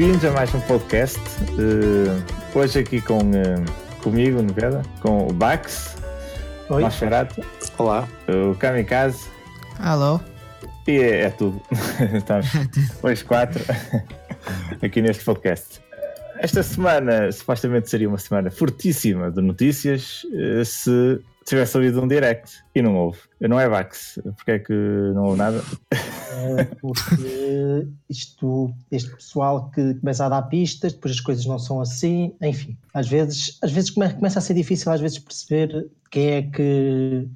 Bem-vindos a mais um podcast. Uh, hoje aqui com uh, comigo, Nevada, com o Bax, Oi. o Nosferatu, Olá. o Kamikaze Alô? e é, é tudo. Estamos hoje quatro aqui neste podcast. Esta semana supostamente seria uma semana fortíssima de notícias eh, se tivesse ouvido um direct e não houve. Não é Bax, porque é que não houve nada? É, porque isto, este pessoal que começa a dar pistas, depois as coisas não são assim, enfim, às vezes, às vezes come- começa a ser difícil às vezes perceber quem é que,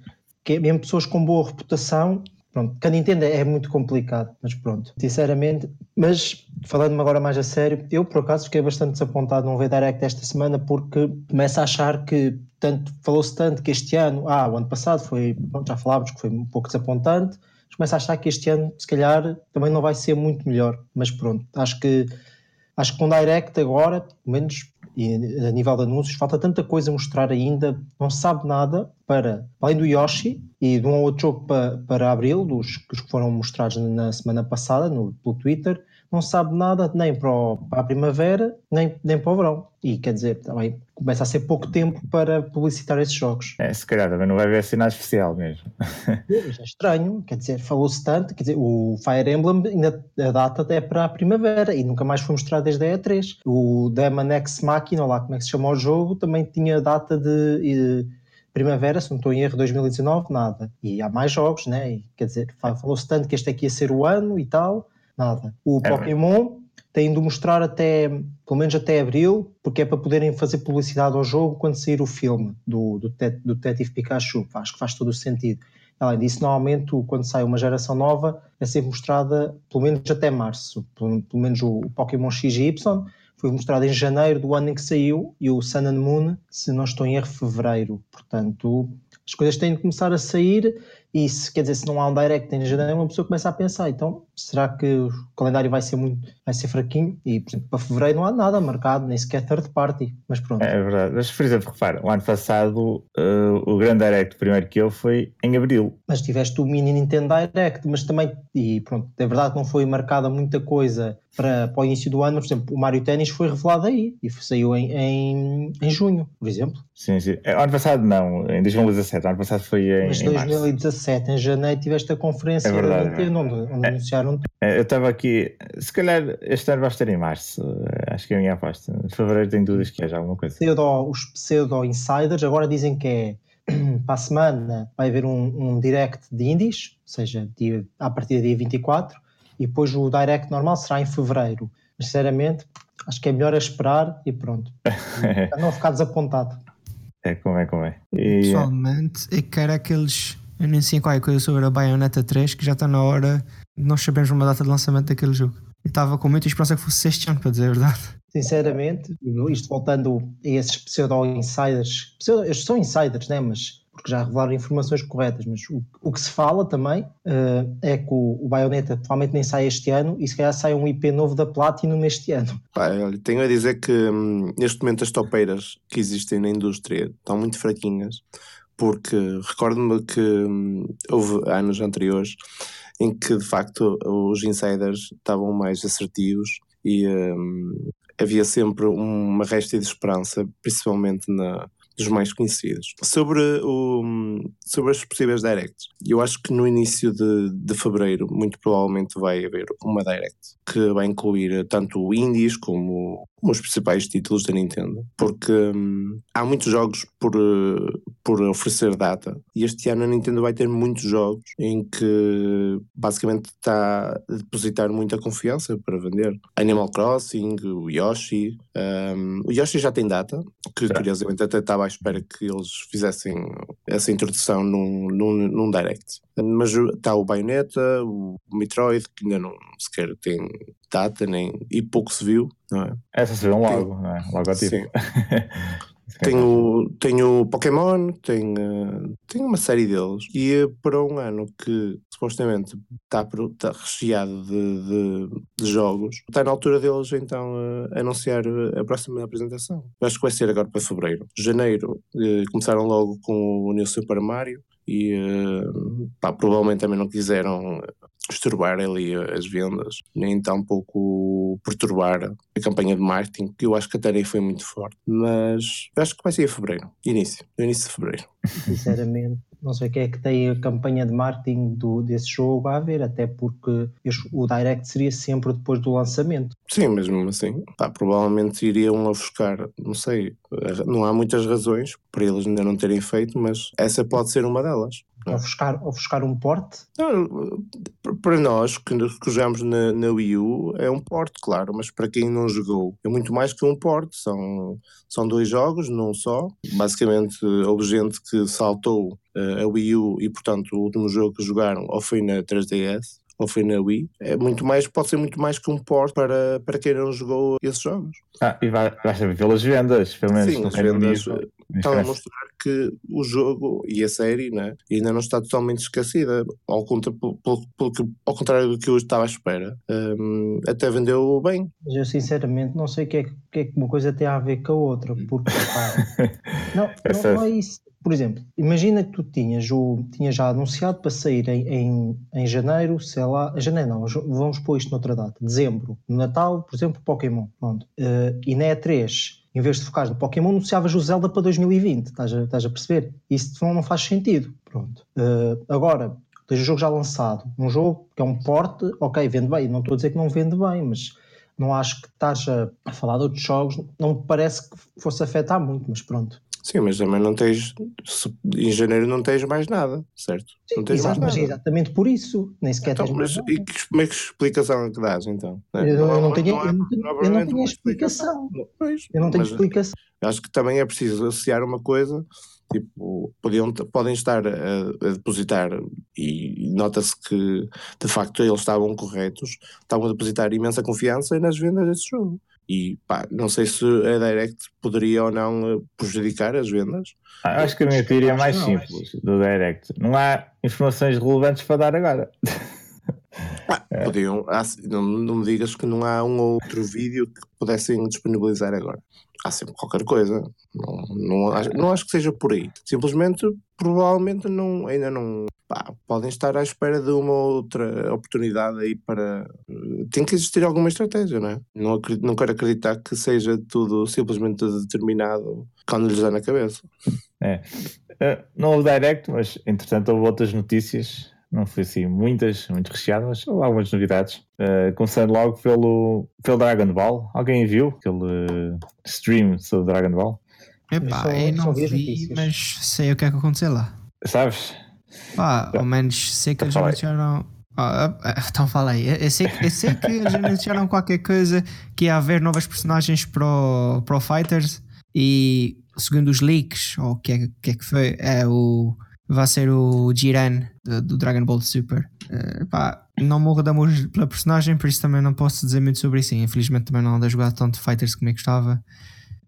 que é, mesmo pessoas com boa reputação, pronto, que a Nintendo é muito complicado, mas pronto, sinceramente, mas falando-me agora mais a sério, eu por acaso fiquei bastante desapontado de não ver Direct esta semana porque começo a achar que tanto, falou-se tanto que este ano, ah, o ano passado foi, pronto, já falávamos que foi um pouco desapontante, mas começo a achar que este ano, se calhar, também não vai ser muito melhor. Mas pronto, acho que acho que com Direct agora, pelo menos e a nível de anúncios, falta tanta coisa a mostrar ainda, não sabe nada para, além do Yoshi e de um ou outro jogo para, para abril, dos os que foram mostrados na semana passada no, pelo Twitter, não sabe nada nem para, o- para a primavera, nem, nem para o verão. E quer dizer, também começa a ser pouco tempo para publicitar esses jogos. É, se calhar também não vai haver sinal especial mesmo. É estranho, quer dizer, falou-se tanto, quer dizer, o Fire Emblem ainda a data é para a primavera e nunca mais foi mostrado desde a E3. O Demon X Machina, lá como é que se chama o jogo, também tinha data de eh, primavera, se não estou em erro, 2019, nada. E há mais jogos, né? E, quer dizer, fa- falou-se tanto que este aqui ia ser o ano e tal, nada. O É Pokémon tem de mostrar até, pelo menos até abril, porque é para poderem fazer publicidade ao jogo quando sair o filme do, do, do Detetive Pikachu. Acho que faz todo o sentido. Além disso, normalmente, quando sai uma geração nova, é sempre mostrada pelo menos até março. Pelo, pelo menos o, o Pokémon X e Y foi mostrado em janeiro do ano em que saiu e o Sun and Moon, se não estou em erro, fevereiro. Portanto, as coisas têm de começar a sair e se quer dizer, se não há um direct em janeiro, uma pessoa começa a pensar, então, será que o calendário vai ser muito, vai ser fraquinho? E, por exemplo, para fevereiro não há nada marcado, nem sequer third party. Mas pronto. É verdade. Mas, por exemplo, repara, o ano passado eh, o grande direct primeiro que eu foi em abril. mas tiveste o mini Nintendo Direct, mas também, e pronto, é verdade que não foi marcada muita coisa para, para o início do ano, mas, por exemplo, o Mario Tennis foi revelado aí e saiu em, em, em junho, por exemplo. Sim, sim. Eh, Ano passado não, em 2017. Ano passado foi em, Mas em março. 2017, em janeiro, tiveste a conferência É verdade, da Nintendo, onde, onde É. anunciaram Eh, Eu estava aqui, se calhar este ano vai estar em março. eh, Acho que é a minha aposta. Em fevereiro tenho dúvidas que haja alguma coisa. pseudo, os pseudo insiders agora dizem que é para a semana vai haver um, um direct de indies, ou seja, dia, a partir do dia 24, e depois o direct normal será em fevereiro. Mas, sinceramente, acho que é melhor é esperar e pronto. Para não ficar desapontado. É como é, como é. E, Pessoalmente, eu quero é que eles anunciem qualquer coisa sobre a Bayonetta 3, que já está na hora nós sabermos uma data de lançamento daquele jogo. Eu estava com muita esperança que fosse este ano, para dizer a verdade. Sinceramente, isto voltando a esses pseudo-insiders, pseudo, estes são insiders, né? mas porque já revelaram informações corretas, mas o, o que se fala também eh, é que o, o Bayonetta provavelmente nem sai este ano e se calhar sai um IP novo da Platinum este ano. Pá, olha, tenho a dizer que hum, neste momento as topeiras que existem na indústria estão muito fraquinhas, porque recordo-me que hum, houve anos anteriores em que de facto os insiders estavam mais assertivos e hum, havia sempre uma resta de esperança, principalmente na, dos mais conhecidos. Sobre, o, sobre as possíveis directs, eu acho que no início de, de fevereiro, muito provavelmente vai haver uma direct que vai incluir tanto indies como os principais títulos da Nintendo, porque hum, há muitos jogos por, eh, por oferecer data e este ano a Nintendo vai ter muitos jogos em que basicamente está a depositar muita confiança para vender. Animal Crossing, o Yoshi. hum, o Yoshi já tem data, que curiosamente até estava à espera que eles fizessem essa introdução num, num, num direct. Mas está o Bayonetta, o Metroid, que ainda não sequer tem data nem, e pouco se viu, não é? essa se vê um logo, não é? Logo Sim. tipo. Tem o, tem o Pokémon, tem, eh, tem uma série deles. E eh, para um ano que supostamente está, está recheado de, de, de jogos, está na altura deles então eh, anunciar eh, a próxima apresentação. Acho que vai ser agora para fevereiro. Janeiro eh, começaram logo com o New Super Mario. E pá, provavelmente também não quiseram disturbar ali as vendas, nem tampouco perturbar a campanha de marketing, que eu acho que até nem foi muito forte. Mas acho que vai ser em fevereiro, início, início de fevereiro. Sinceramente, não sei quem é que tem a campanha de marketing do, desse jogo a ver, até porque o Direct seria sempre depois do lançamento. Sim, mesmo assim, pá, provavelmente iriam ofuscar, não sei, não há muitas razões para eles ainda não terem feito, mas essa pode ser uma delas. Ofuscar, ofuscar um porte? Não, para nós que, que jogamos na, na Wii U é um porte, claro, mas para quem não jogou é muito mais que um porte. São, são dois jogos, não só. Basicamente, houve gente que saltou uh, a Wii U e, portanto, o último jogo que jogaram ou foi na 3DS ou foi na Wii, é muito mais, pode ser muito mais que um port para, para quem não jogou esses jogos. Ah, e vai, vai ser pelas vendas, pelo menos Sim, as vendas estão a mostrar que o jogo e a série né, ainda não está totalmente esquecida, ao, pelo, pelo, ao contrário do que eu estava à espera, um, até vendeu bem. Mas eu sinceramente não sei o que, é, que é que uma coisa tem a ver com a outra, porque pá, não, não, não é isso. Por exemplo, imagina que tu tinhas, o, tinhas já anunciado para sair em, em, em janeiro, sei lá, janeiro não, vamos pôr isto noutra data, dezembro, no Natal, por exemplo, Pokémon, pronto. Uh, e na E3, em vez de focar no Pokémon, anunciavas o Zelda para 2020, estás a, estás a perceber? Isso não, faz sentido, pronto. Uh, agora, tens o jogo já lançado, um jogo que é um porte, ok, vende bem, não estou a dizer que não vende bem, mas não acho que estás a falar de outros jogos, não me parece que fosse afetar muito, mas pronto. Sim, mas também não tens. Em janeiro não tens mais nada, certo? Sim, não tens exato, mais nada. exatamente por isso. Nem sequer então, tens mas, mais E que, como é que explicação é que dás então? Eu, eu, não, tenho, eu não tenho, eu não tenho explicação. Pois, eu não tenho explicação. Acho que também é preciso associar uma coisa tipo, podiam, podem estar a, a depositar e nota-se que de facto eles estavam corretos, estavam a depositar imensa confiança nas vendas desse jogo. E pá, não sei se a Direct poderia ou não eh, prejudicar as vendas. Ah, acho que a minha teoria é mais simples do Direct. Não há informações relevantes para dar agora. Ah, é. podiam, não, não me digas que não há um ou outro vídeo que pudessem disponibilizar agora há sempre qualquer coisa. Não, não, acho, não acho que seja por aí. Simplesmente, provavelmente, não, ainda não. Pá, podem estar à espera de uma outra oportunidade aí para. Tem que existir alguma estratégia, não é? Não, acredito, não quero acreditar que seja tudo simplesmente determinado quando lhes dá na cabeça. É. Uh, não houve direct, mas entretanto houve outras notícias não foi assim muitas, muito recheadas, mas algumas novidades. Uh, começando logo pelo, pelo Dragon Ball. Alguém viu aquele stream sobre Dragon Ball? Epá, eu, eu não vi, mas sei o que é que aconteceu lá. Sabes? Pá, ao menos sei que eles anunciaram. Ah, então falei, eu sei, eu sei que eles anunciaram qualquer coisa que ia haver novas personagens para o, para o Fighters e segundo os leaks, ou o que é que, é que foi, é o vai ser o Jiren do, do Dragon Ball Super. Uh, pá, não morro de amor pela personagem, por isso também não posso dizer muito sobre isso. Infelizmente também não ando a jogar tanto Fighters como eu gostava.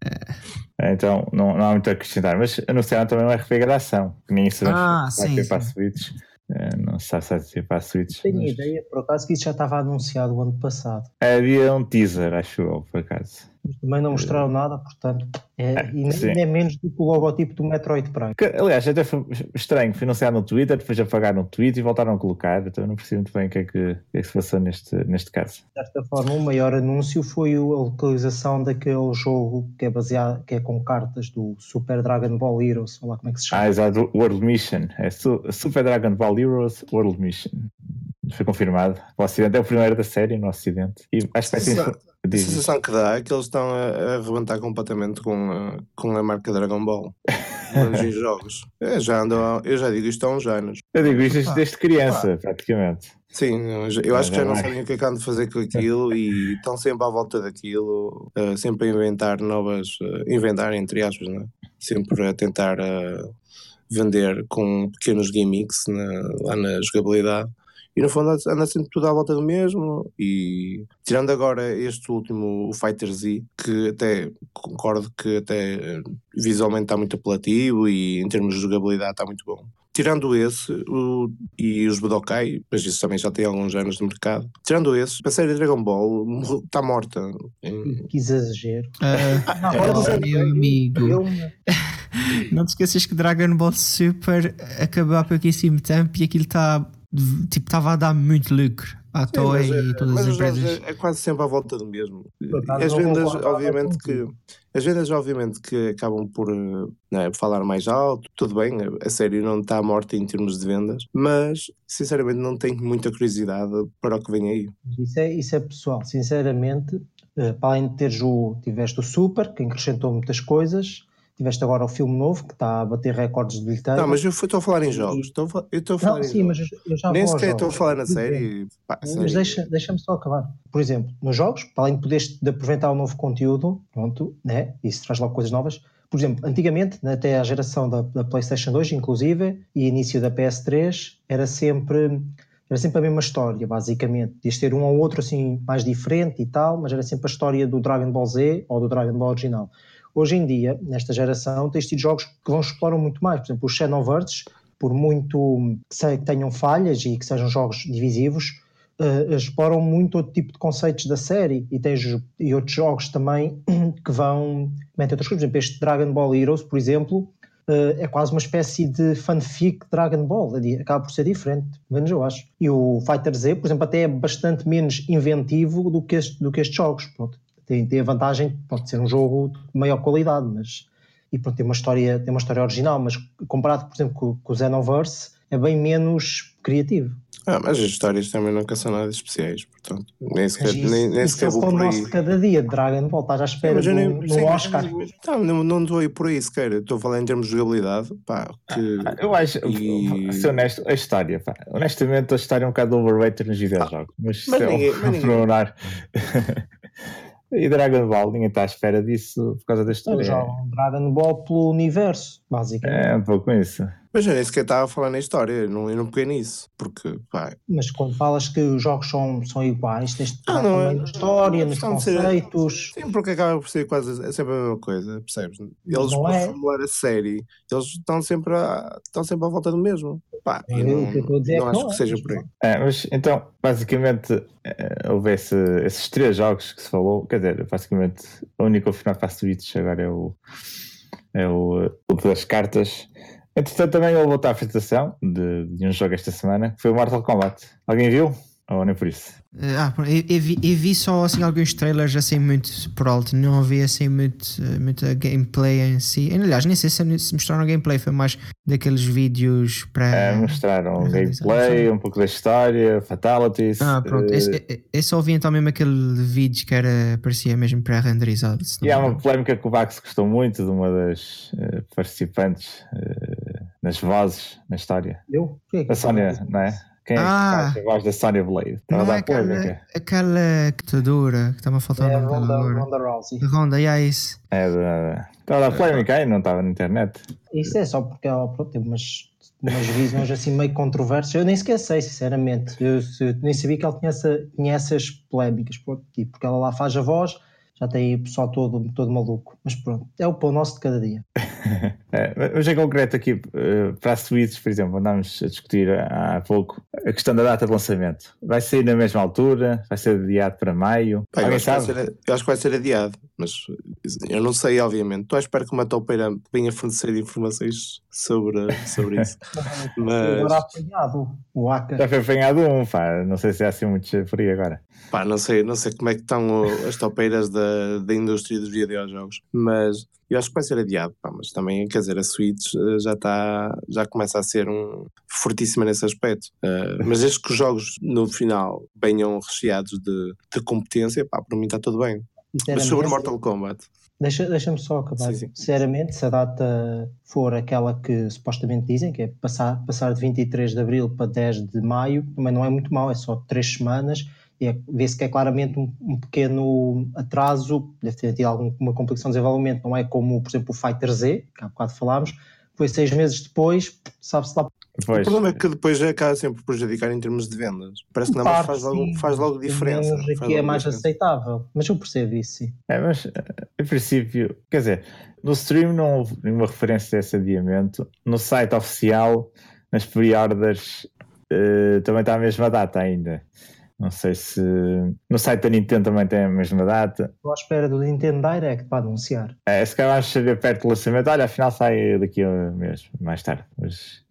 Uh... Então não, não há muito a acrescentar, mas anunciaram também um RPG da ação, que nem isso ah, vai ter sim. para a Switch. Uh, não se vai ser para a Switch. Tenho mas... ideia, por acaso, que isso já estava anunciado o ano passado. Havia um teaser, acho eu, por acaso também não mostraram nada, portanto, é, ah, e nem, é menos do que o logotipo do Metroid Prime. Que, aliás, até foi estranho, foi anunciado no Twitter, depois apagaram no tweet e voltaram a colocar, então eu não percebo muito bem o que é que, que, é que se passou neste, neste caso. De certa forma, o maior anúncio foi a localização daquele jogo que é baseado, que é com cartas do Super Dragon Ball Heroes, sei lá como é que se chama. Ah, exato, World Mission, é Super Dragon Ball Heroes World Mission. Foi confirmado. O Ocidente é o primeiro da série no Ocidente. E acho que vai ser a sensação que dá é que eles estão a, a arrebentar completamente com a, com a marca Dragon Ball. em jogos. Eu já, ando, eu já digo isto há uns anos. Eu digo isto desde criança, praticamente. Sim, eu acho que já não sabem o que é que ando a fazer com aquilo e estão sempre à volta daquilo, uh, sempre a inventar novas, uh, inventar entre aspas, né? sempre a tentar uh, vender com pequenos gimmicks na, lá na jogabilidade e no fundo anda sempre tudo à volta do mesmo. E tirando agora este último, o Fighter Z, que até concordo que até visualmente está muito apelativo e em termos de jogabilidade está muito bom. Tirando esse o, e os Budokai, mas isso também já tem alguns anos no mercado. Tirando esse, a série Dragon Ball está morta. Que exagero. Uh, oh, meu amigo. Não te esqueças que Dragon Ball Super acabou há pouquíssimo tempo e aquilo está tipo, estava a dar muito lucro à Toei e todas as empresas. É, é, quase sempre à volta do mesmo. As vendas, obviamente que as vendas, obviamente, que acabam por é, falar mais alto, tudo bem, a série não está morta em termos de vendas, mas sinceramente não tenho muita curiosidade para o que vem aí. Isso é, isso é pessoal, sinceramente, eh, para além de teres o, tiveste o Super, que acrescentou muitas coisas, tiveste agora o filme novo que está a bater recordes de bilheteira. Não, mas eu estou a falar em jogos. Estou, eu estou a falar não, sim, mas eu já Nem sequer estou a falar na série. Pá, mas deixa, deixa-me só acabar. Por exemplo, nos jogos, para além de poderes de aproveitar o novo conteúdo, pronto, né? Isso traz logo coisas novas. Por exemplo, antigamente, até a geração da, da PlayStation 2, inclusive, e início da PS3, era sempre era sempre a mesma história, basicamente. Podias ter um ou outro assim mais diferente e tal, mas era sempre a história do Dragon Ball Z ou do Dragon Ball original. Hoje em dia, nesta geração, tens tido jogos que vão explorar muito mais. Por exemplo, os Xenoverse, por muito que tenham falhas e que sejam jogos divisivos, uh, exploram muito outro tipo de conceitos da série e tens e outros jogos também que vão metem outras coisas. Por exemplo, este Dragon Ball Heroes, por exemplo, uh, é quase uma espécie de fanfic Dragon Ball, acaba por ser diferente, menos eu acho. E o Fighter Z, por exemplo, até é bastante menos inventivo do que, este, do que estes jogos. Pronto tem, tem a vantagem pode ser um jogo de maior qualidade, mas e pronto, tem uma história, tem uma história original, mas comparado, por exemplo, com, com o Xenoverse, é bem menos criativo. Ah, mas as histórias também nunca são nada especiais, portanto, nem sequer, isso, nem, nem sequer vou por aí. cada dia de Dragon Ball, estás à espera de um Oscar. Não, não, não estou aí por aí sequer, estou a falar em termos de jogabilidade, pá, que... Ah, eu acho, e... ser honesto, a história, pá, honestamente a história é um bocado overrated nos videojogos, mas, mas, é ninguém, mas ninguém... E Dragon Ball, ninguém está à espera disso por causa da história. Eles jogam Dragon Ball pelo universo, basicamente. É, um pouco isso. Mas eu nem sequer estava a falar na história, eu não, eu não peguei nisso, porque, pá... Mas quando falas que os jogos são, são iguais, tens de falar ah, também é, na história, nos conceitos... Ser, sim, porque acaba por ser quase é sempre a mesma coisa, percebes? Eles, não para é. formular a série, eles estão sempre, a, estão sempre à volta do mesmo. Pá, não, não, é não, acho que seja por aí. É, mas então, basicamente, eh, houve esse, esses três jogos que se falou, quer dizer, basicamente, o único final que faz Switch agora é o, é o, o das cartas Entretanto, também houve outra apresentação de, de um jogo esta semana, que foi o Mortal Kombat. Alguém viu? Ou nem por isso? Eh, ah, eu, eu, vi, eu, vi, só assim, alguns trailers assim muito por alto, não havia assim muito, eh, muita gameplay em si. Aliás, nem sei se, mostraram gameplay, foi mais daqueles vídeos para. É, mostraram gameplay, um pouco da história, fatalities. Ah, pronto. Uh... Esse, eu só vi então mesmo aquele vídeo que era, parecia mesmo pré-renderizado. E há uma polémica que o Vax gostou muito de uma das uh, participantes uh, nas vozes na história. Eu? A Sónia, não é? Quem ah, é que faz a da Sonya Blade? Estava não é aquela, aquela lutadora que estava a faltar é, Ronda, Ronda Rousey. Ronda, e é isso. É da. Estava a polémica aí, não estava na internet. Isso é só porque ela pronto, tem umas, umas visões assim meio controversas. Eu nem sequer sei, sinceramente. Eu, eu, nem sabia que ela tinha, essa, tinha essas polémicas. Tipo, porque ela lá faz a voz já tem aí o pessoal todo, todo maluco. Mas pronto, é o pão nosso de cada dia. é, mas em concreto aqui, eh, para a Switch, por exemplo, andámos a discutir há pouco a questão da data de lançamento. Vai sair na mesma altura? Vai ser adiado para maio? Pá, eu, acho ser, eu, acho que vai ser adiado, mas eu não sei, obviamente. Estou à espera que uma topeira venha fornecer informações sobre, sobre isso. mas... Agora apanhado o ACA. Já foi apanhado um, pá. não sei se é assim muito frio agora. Pá, não sei, não sei como é que estão as topeiras da, da indústria dos videojogos, mas eu acho que vai ser adiado, pá, mas também, quer dizer, a Switch eh, já está, já começa a ser um fortíssima nesse aspecto. Uh, mas desde que os jogos no final venham recheados de, de competência, pá, para mim está tudo bem. Mas sobre Mortal Kombat. Deixa-me deixa só acabar. Sim, sim. Sinceramente, se a data for aquela que supostamente dizem, que é passar, passar de 23 de abril para 10 de maio, também não é muito mal, é só 3 semanas é, vê-se que é claramente um, um, pequeno atraso, deve ter tido alguma complicação de desenvolvimento, não é como, por exemplo, o Fighter Z, que há bocado falámos, foi seis meses depois, sabe-se lá. Pois. O problema é que depois acaba sempre prejudicar em termos de vendas. Parece que não Parte, faz, logo, faz logo diferença. Faz aqui é mais diferença. aceitável, mas eu percebo isso. Sim. É, mas em princípio, quer dizer, no stream não houve nenhuma referência a esse adiamento. No site oficial, nas pre-orders, uh, também está a mesma data ainda. Não sei se. No site da Nintendo também tem a mesma data. Estou à espera do Nintendo Direct para anunciar. É, se calhar vais saber perto do lançamento. Olha, afinal sai daqui a mês, mais tarde. Mas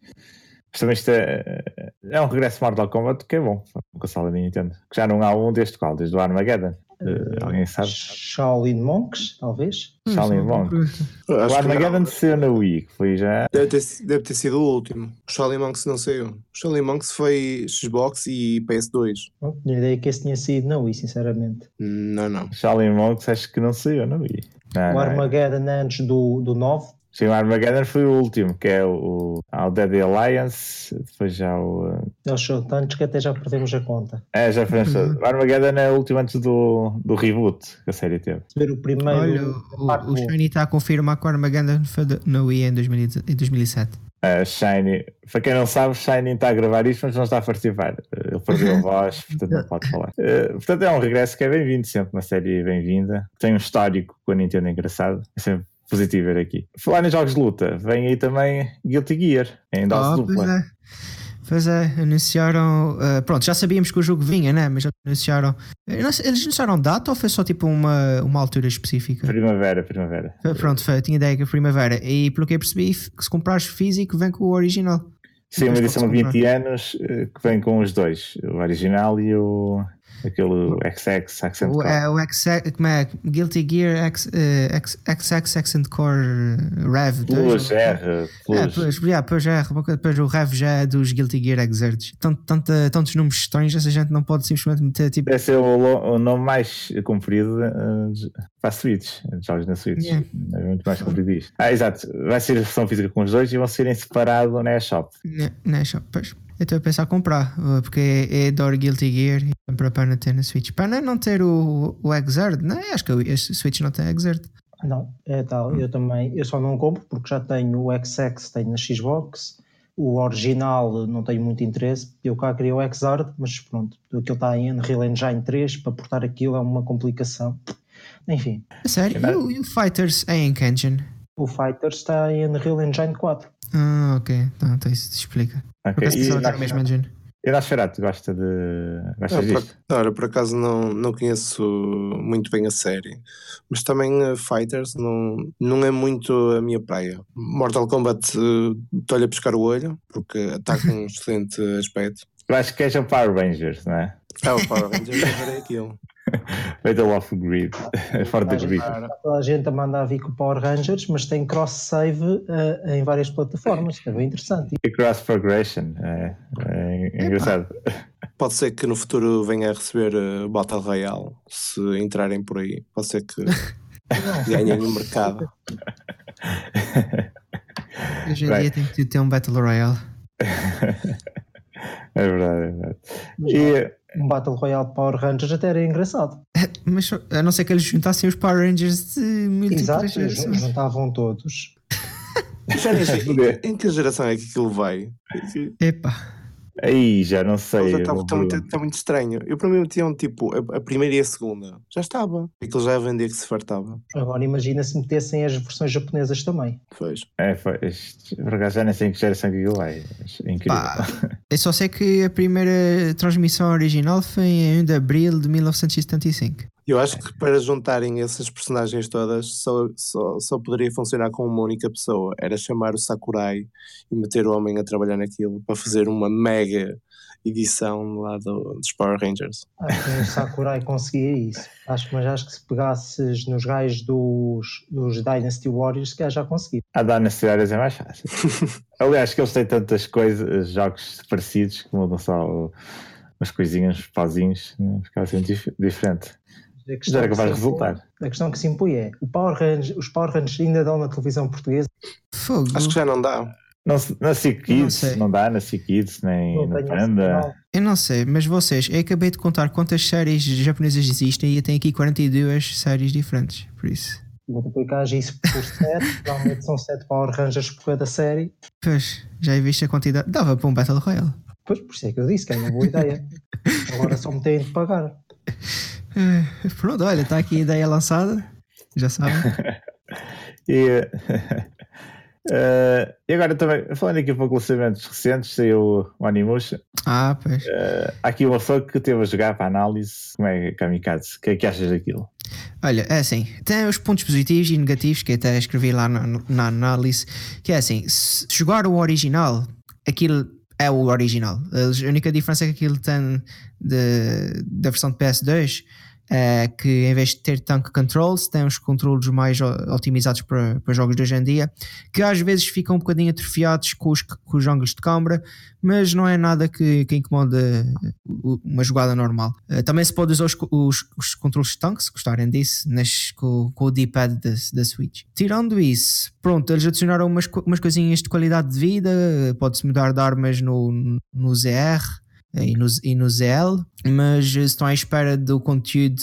Mas também isto é, é um regresso Mortal Kombat que é bom com a consola da Nintendo. Que já não há um desde qual? Desde o Armageddon. Uh, alguém sabe? Shaolin Monks, talvez? Shaolin Monks. O Armageddon saiu na Wii, que foi já. Deve ter, deve ter sido o último. O Shaolin Monks não saiu. O Shaolin Monks foi Xbox e PS2. Não tinha ideia que esse tinha saído na Wii, sinceramente. Não, não. Shaolin Monks acho que não saiu na Wii. Não, o Armageddon antes do, do 9 Sim, o Armageddon foi o último, que é o, o Dead Alliance, depois já o. Eles são tantos que até já perdemos a conta. É, já perdemos. Uhum. O Armageddon é o último antes do, do reboot que a série teve. Ver o primeiro. Olha, o, o Shiny está a confirmar que o Armageddon foi na Wii em, 2000, em 2007. Uh, Shiny, para quem não sabe, Shiny está a gravar isto, mas não está a participar. Ele perdeu a voz, portanto não pode falar. Uh, portanto, é um regresso que é bem-vindo, sempre uma série bem-vinda. Tem um histórico com a Nintendo engraçado. É sempre positivo ver aqui. Falar em jogos de luta, vem aí também Guilty Gear, em dose oh, dupla. Pois é. Pois é, anunciaram. Uh, pronto, já sabíamos que o jogo vinha, né? Mas já anunciaram. Eles anunciaram data ou foi só tipo uma, uma altura específica? Primavera, primavera. Pronto, foi, tinha ideia que a primavera. E pelo que eu percebi, que se comprares físico, vem com o original. Sim, uma edição de 20 anos eh, que vem com os dois, o original e o, Aquele XX Accent Core. É, o XX, como é? Guilty Gear X, X, XX Accent Core Rev. Plus R. Plus. É, plus, yeah, plus R. Depois o Rev já é dos Guilty Gear Exerts. Tanto, tanto, tantos números estranhos, essa gente não pode simplesmente meter tipo. Esse é o, o nome mais comprido para Switch. Jogos na Switch. Yeah. É muito mais comprido isto. Ah, exato. Vai ser a versão física com os dois e vão ser em separado na eShop. Na, na eShop, pois. Eu estou a pensar a comprar, uh, porque é, adoro Guilty Gear e para a pena ter na Switch. Pena não ter o, o Exert, não é? Acho que a Switch não tem Exert. Não, é tal, eu também, eu só não compro porque já tenho o XX, tenho na Xbox, o original não tenho muito interesse, eu cá queria o Exert, mas pronto, aquilo está em Unreal Engine 3, para portar aquilo é uma complicação. Enfim. Sério? E o, e o Fighters é em engine? O Fighters está em Unreal Engine 4. Ah, ok, então, então isso te explica. Okay. E, na, mesmo engine. e Nosferatu gosta de. Gosta não, disto? Por, não, por acaso não, não conheço muito bem a série, mas também uh, Fighters não, não é muito a minha praia. Mortal Kombat uh, estou-lhe a pescar o olho, porque está com um excelente aspecto. Eu acho que é o Power Rangers, não é? É o Power Rangers, é aquilo. Battle of Grid, fora da grid. Toda a gente a mandar vir com Power Rangers, mas tem cross-save uh, em várias plataformas, é bem interessante. E cross-progression, é, é engraçado. Pode ser que no futuro venha a receber uh, Battle Royale, se entrarem por aí. Pode ser que ganhem no mercado. Hoje em dia tem que ter um Battle Royale. é verdade, é verdade. E, um Battle Royale de Power Rangers até era engraçado. Mas a não ser que eles juntassem os Power Rangers de Exato, juntavam todos. em que geração é que aquilo vai? Epa. Aí já não sei. Está, está, muito, está muito estranho. Eu para mim metiam tipo a, a, primeira e a segunda. Já estava. Aquilo já a vender que se fartava. Agora imagina se metessem as versões japonesas também. Pois. É, foi. Por acaso já nem sei em que geração que aquilo é. Incrível. Pá, eu só sei que a primeira transmissão original foi em 1 de abril de 1975. Eu acho que para juntarem essas personagens todas só, só, só poderia funcionar com uma única pessoa. Era chamar o Sakurai e meter o homem a trabalhar naquilo para fazer uma mega edição lá do, dos Power Rangers. Acho que o Sakurai conseguia isso. Acho, mas acho que se pegasses nos gajos dos, dos Dynasty Warriors, que já conseguia. A Dynasty Warriors é mais fácil. Aliás, que eles têm tantas coisas, jogos parecidos, que mudam só umas coisinhas, uns pauzinhos, ficava assim diferente. A questão, capaz de resultar. a questão que se impõe é: o Power Rangers, os Power Rangers ainda dão na televisão portuguesa? Fogo. Acho que já não dá. Não, na Kids, não, não, dá na Kids, nem não no Panda. Eu não sei, mas vocês, eu acabei de contar quantas séries japonesas existem e eu tenho aqui 42 séries diferentes, por isso. Multiplicar isso por 7, normalmente são 7 Power Rangers por cada série. Pois, já viste a quantidade. Dava para um Battle Royale. Pois, por isso é que eu disse que é uma boa ideia. Agora só me têm de pagar. É, pronto, olha, está aqui a ideia lançada, já sabem. e, uh, e agora também, falando aqui de lançamentos recentes, saiu o Animush. Ah, pois. Uh, há aqui uma pessoa que teve a jogar para a análise. Como é, Kamikaze? O que é que achas daquilo? Olha, é assim, tem os pontos positivos e negativos que até escrevi lá na, na análise, que é assim, se jogar o original, aquilo é o original. A única diferença que aquilo tem de, da versão de PS2 é que em vez de ter tank controls, tem os controles mais otimizados para, para jogos de hoje em dia, que às vezes ficam um bocadinho atrofiados com os, com os ângulos de câmara, mas não é nada que, que incomode uma jogada normal. Uh, também se pode usar os, os, os controles de tanque, se gostarem disso, nas, com, com o D-pad da Switch. Tirando isso, pronto, eles adicionaram umas, umas coisinhas de qualidade de vida, pode-se mudar de armas no, no ZR, e no, e no ZL, mas estão à espera do conteúdo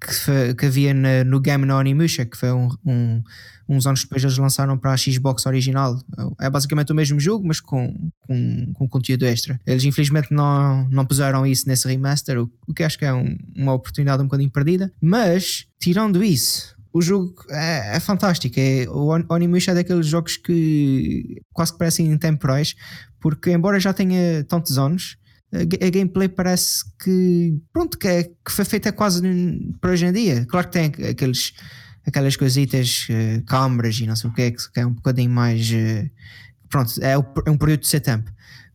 que, foi, que havia na, no Game no Onimusha, que foi um, um, uns anos depois eles lançaram para a Xbox original. É basicamente o mesmo jogo, mas com, com, com conteúdo extra. Eles infelizmente não, não puseram isso nesse remaster, o, o que acho que é um, uma oportunidade um bocadinho perdida, mas tirando isso, o jogo é, é fantástico. É, o Onimusha é daqueles jogos que quase que parecem intemporais, porque embora já tenha tantos anos, a, gameplay parece que pronto, que, é, que foi feita quase para hoje em dia. Claro que tem aqueles, aquelas coisitas, uh, câmaras e não sei o que, que é um bocadinho mais. Uh, pronto, é, o, é um período de setup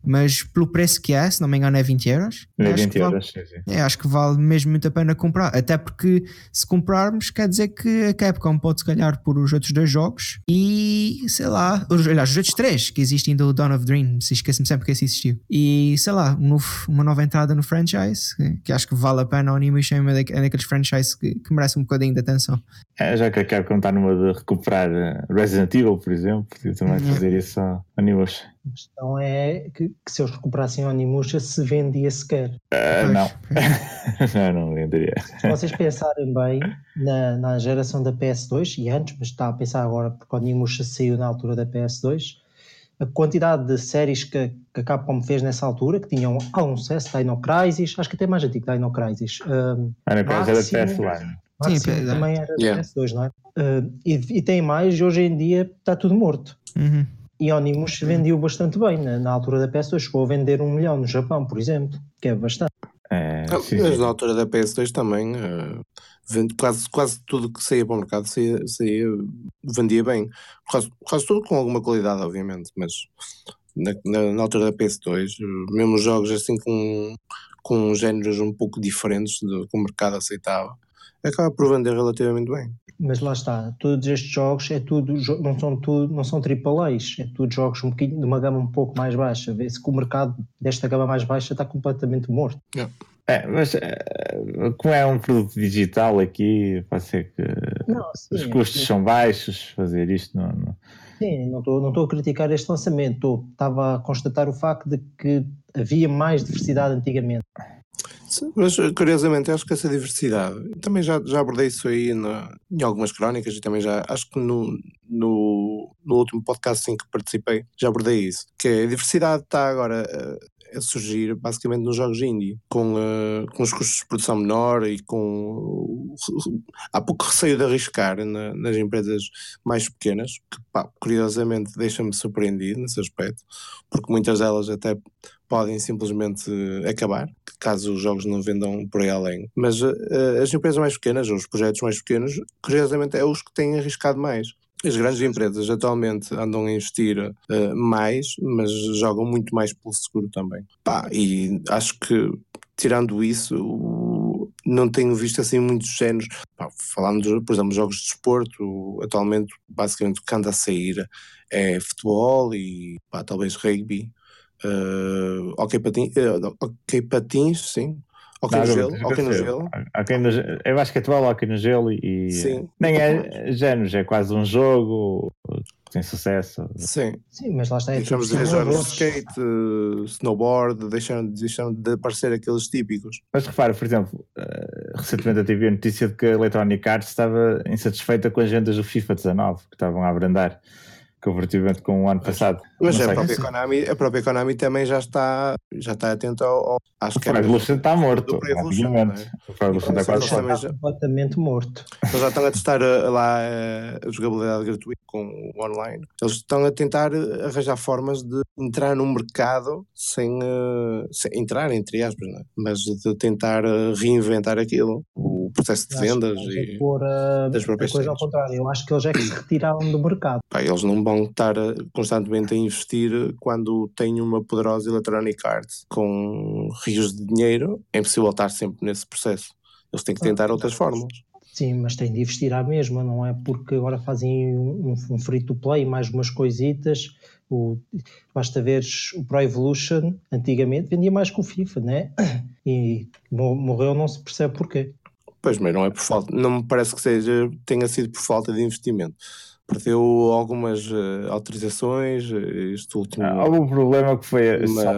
mas pelo preço que é, se não me engano, é 20 euros. É 20 euros, vale, sim, sim. É, acho que vale mesmo muito a pena comprar. Até porque se comprarmos, quer dizer que a Capcom pode se calhar por os outros dois jogos e sei lá, os, aliás, os outros três que existem do Dawn of Dream, se esquece-me sempre que esse existiu. E sei lá, um novo, uma nova entrada no franchise que acho que vale a pena. O Onimusha é um daqueles franchises que, que merece um bocadinho de atenção. É, já que a Capcom está numa de recuperar eh, Resident Evil, por exemplo, podia também uhum. fazer isso ao Onimusha. A questão é que, que, se eles recuperassem o Onimusha, se vendia sequer. Uh, não. não, não venderia. Se vocês pensarem bem na, na geração da PS2 e antes, mas está a pensar agora porque o Onimusha saiu na altura da PS2, a quantidade de séries que, que a Capcom fez nessa altura, que tinham algum sucesso, Dino Crisis, acho que até mais antigo Dino Crisis. Um, Dino Crisis era PS1. Sim, também era yeah. PS2, não é? Uh, e, e, tem mais, e hoje em dia está tudo morto. Uhum. E Onimus vendeu bastante bem na, na, altura da PS2, chegou a vender um milhão no Japão, por exemplo, que é bastante. É, ah, sim, mas sim. na altura da PS2 também uh, vende quase, quase tudo que saía para o mercado saía, saía, vendia bem. Quase, quase tudo com alguma qualidade, obviamente, mas na, na, na altura da PS2, mesmo jogos assim com, com géneros um pouco diferentes do que o mercado aceitava, acaba por vender relativamente bem. Mas lá está, todos estes jogos é tudo, não são tudo, não são AAAs, é tudo jogos um de uma gama um pouco mais baixa. Vê-se que o mercado desta gama mais baixa está completamente morto. Yeah. É, mas eh, como é um produto digital aqui, pode ser que não, sim, os custos sim. são baixos, fazer isto não. não... Sim, não estou, não estou a criticar este lançamento, estou, estava a constatar o facto de que havia mais diversidade antigamente. Mas curiosamente acho que essa diversidade, também já, já abordei isso aí em algumas crónicas e também já acho que no, no, no último podcast em que participei já abordei isso, que a diversidade está agora a, surgir basicamente nos jogos indie, com, uh, com os custos de produção menor e com há pouco receio de arriscar na, nas empresas mais pequenas, que pá, curiosamente deixa-me surpreendido nesse aspecto, porque muitas delas até podem simplesmente acabar, caso os jogos não vendam por aí além. Mas uh, as empresas mais pequenas, ou os projetos mais pequenos, curiosamente é os que têm arriscado mais. As grandes empresas atualmente andam a investir uh, mais, mas jogam muito mais pelo seguro também. Pá, e acho que, tirando isso, não tenho visto assim muitos géneros. Falando, por exemplo, jogos de desporto, atualmente, basicamente, o que anda a sair é futebol e pá, talvez rugby. Uh, ok, patins, uh, ok, patins, sim. Ok no gelo, no gelo. Okay no, eu acho que é atual ok no gelo e sim. nem é géneros, é quase um jogo que tem sucesso. Sim. Sim, mas lá está. Deixamos de jogos de skate, snowboard, deixam de aparecer aqueles típicos. Mas repara, por exemplo, uh, recentemente eu tive a notícia de que a Electronic Arts estava insatisfeita com as agendas do FIFA 19 que estavam a abrandar comparativamente com o ano passado. Mas a própria, Konami, a própria Konami também já está, já está atenta ao. ao acho o que Evolution está morto, obviamente. É? O Evolution está quase morto. Está completamente morto. Eles já estão a testar uh, lá uh, a jogabilidade gratuita com o online. Eles estão a tentar uh, arranjar formas de entrar no mercado sem, sem entrar, entre aspas, é? mas de tentar reinventar aquilo. O processo de vendas e pôr a, das a próprias coisa ao contrário. Eu acho que eles é que se retiraram do mercado. Pá, eles não vão estar constantemente a investir quando têm uma poderosa Electronic Arts com rios de dinheiro. É impossível estar sempre nesse processo. Eles têm que tentar outras fórmulas. Sim, mas tem de investir à mesma, não é porque agora fazem um, um free to play, mais umas coisitas. O, basta ver o Pro Evolution, antigamente vendia mais que o FIFA, né? E mo- morreu, não se percebe porquê. Pois, mas não é por falta, não me parece que seja, tenha sido por falta de investimento. Perdeu algumas eh, autorizações, eh, este último. Ah, Algum problema que foi Mas- só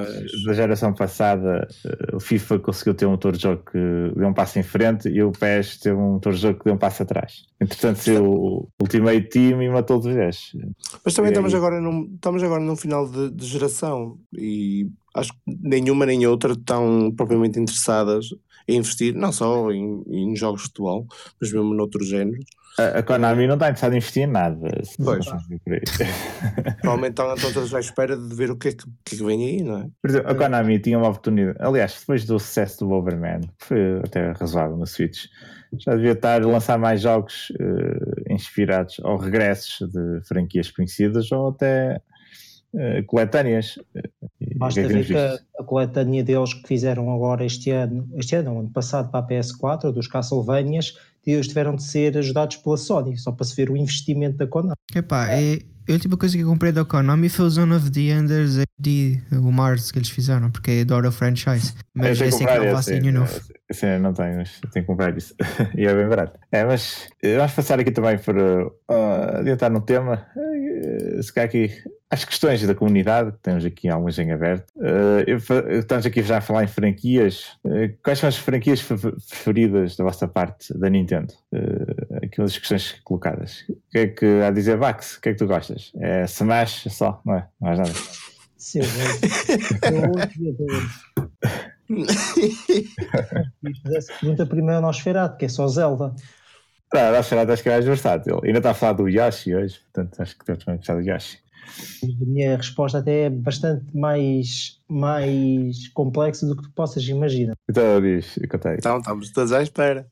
da geração passada, eh, o FIFA conseguiu ter um motor de jogo que deu um passo em frente e o PES teve um motor de jogo que deu um passo atrás. Entretanto, saiu o Ultimate Team e matou os gajos. Mas também E estamos aí? agora, num, estamos agora num final de, de geração e acho que nenhuma nem outra estão propriamente interessadas em investir, não só em, em jogos de futebol, mas mesmo noutros géneros. A, a Konami não está interessada em investir em nada. Pois. Provavelmente estão, todos à espera de ver o que é que, que, é que vem aí, não é? Por exemplo, a Konami tinha uma oportunidade. Aliás, depois do sucesso do Overman, que foi até razoável no Switch, já devia estar a lançar mais jogos eh, inspirados ou regressos de franquias conhecidas ou até eh, coletâneas. E Basta é ver que a, a coletânea deles que fizeram agora este ano, este ano, ano passado para a PS4, dos Castlevanias, eles tiveram de ser ajudados pela Sony, só para se ver o investimento da Konami. Epá, é, a última coisa que eu comprei da Konami foi o Zone of the Enders HD, o Mars que eles fizeram, porque adoro o franchise. Mas Eu esse que é que não nenhum novo. eu não tenho, mas tenho que comprar isso. e é bem barato. É, mas eh, vamos passar aqui também por uh, adiantar no tema. eh, se calhar aqui as questões da comunidade, que temos aqui algumas em aberto. Eh, fa- estamos aqui já a falar em franquias. Eh, quais são as franquias preferidas da vossa parte da Nintendo? Eh, aqui umas questões colocadas. O que é que há a dizer, Vax? O que é que tu gostas? É Smash só, não é? Não mais nada. Sim, eu adoro adoro. Fizesse pergunta primeiro ao Nosferatu, que é só Zelda. Tá, que acho que é mais versátil. Ainda está a falar do Yoshi hoje, portanto acho que temos também gostar do Yoshi. A minha resposta até é bastante mais, mais complexa do que tu possas imaginar. Então diz, contei. Então, estamos todos à espera.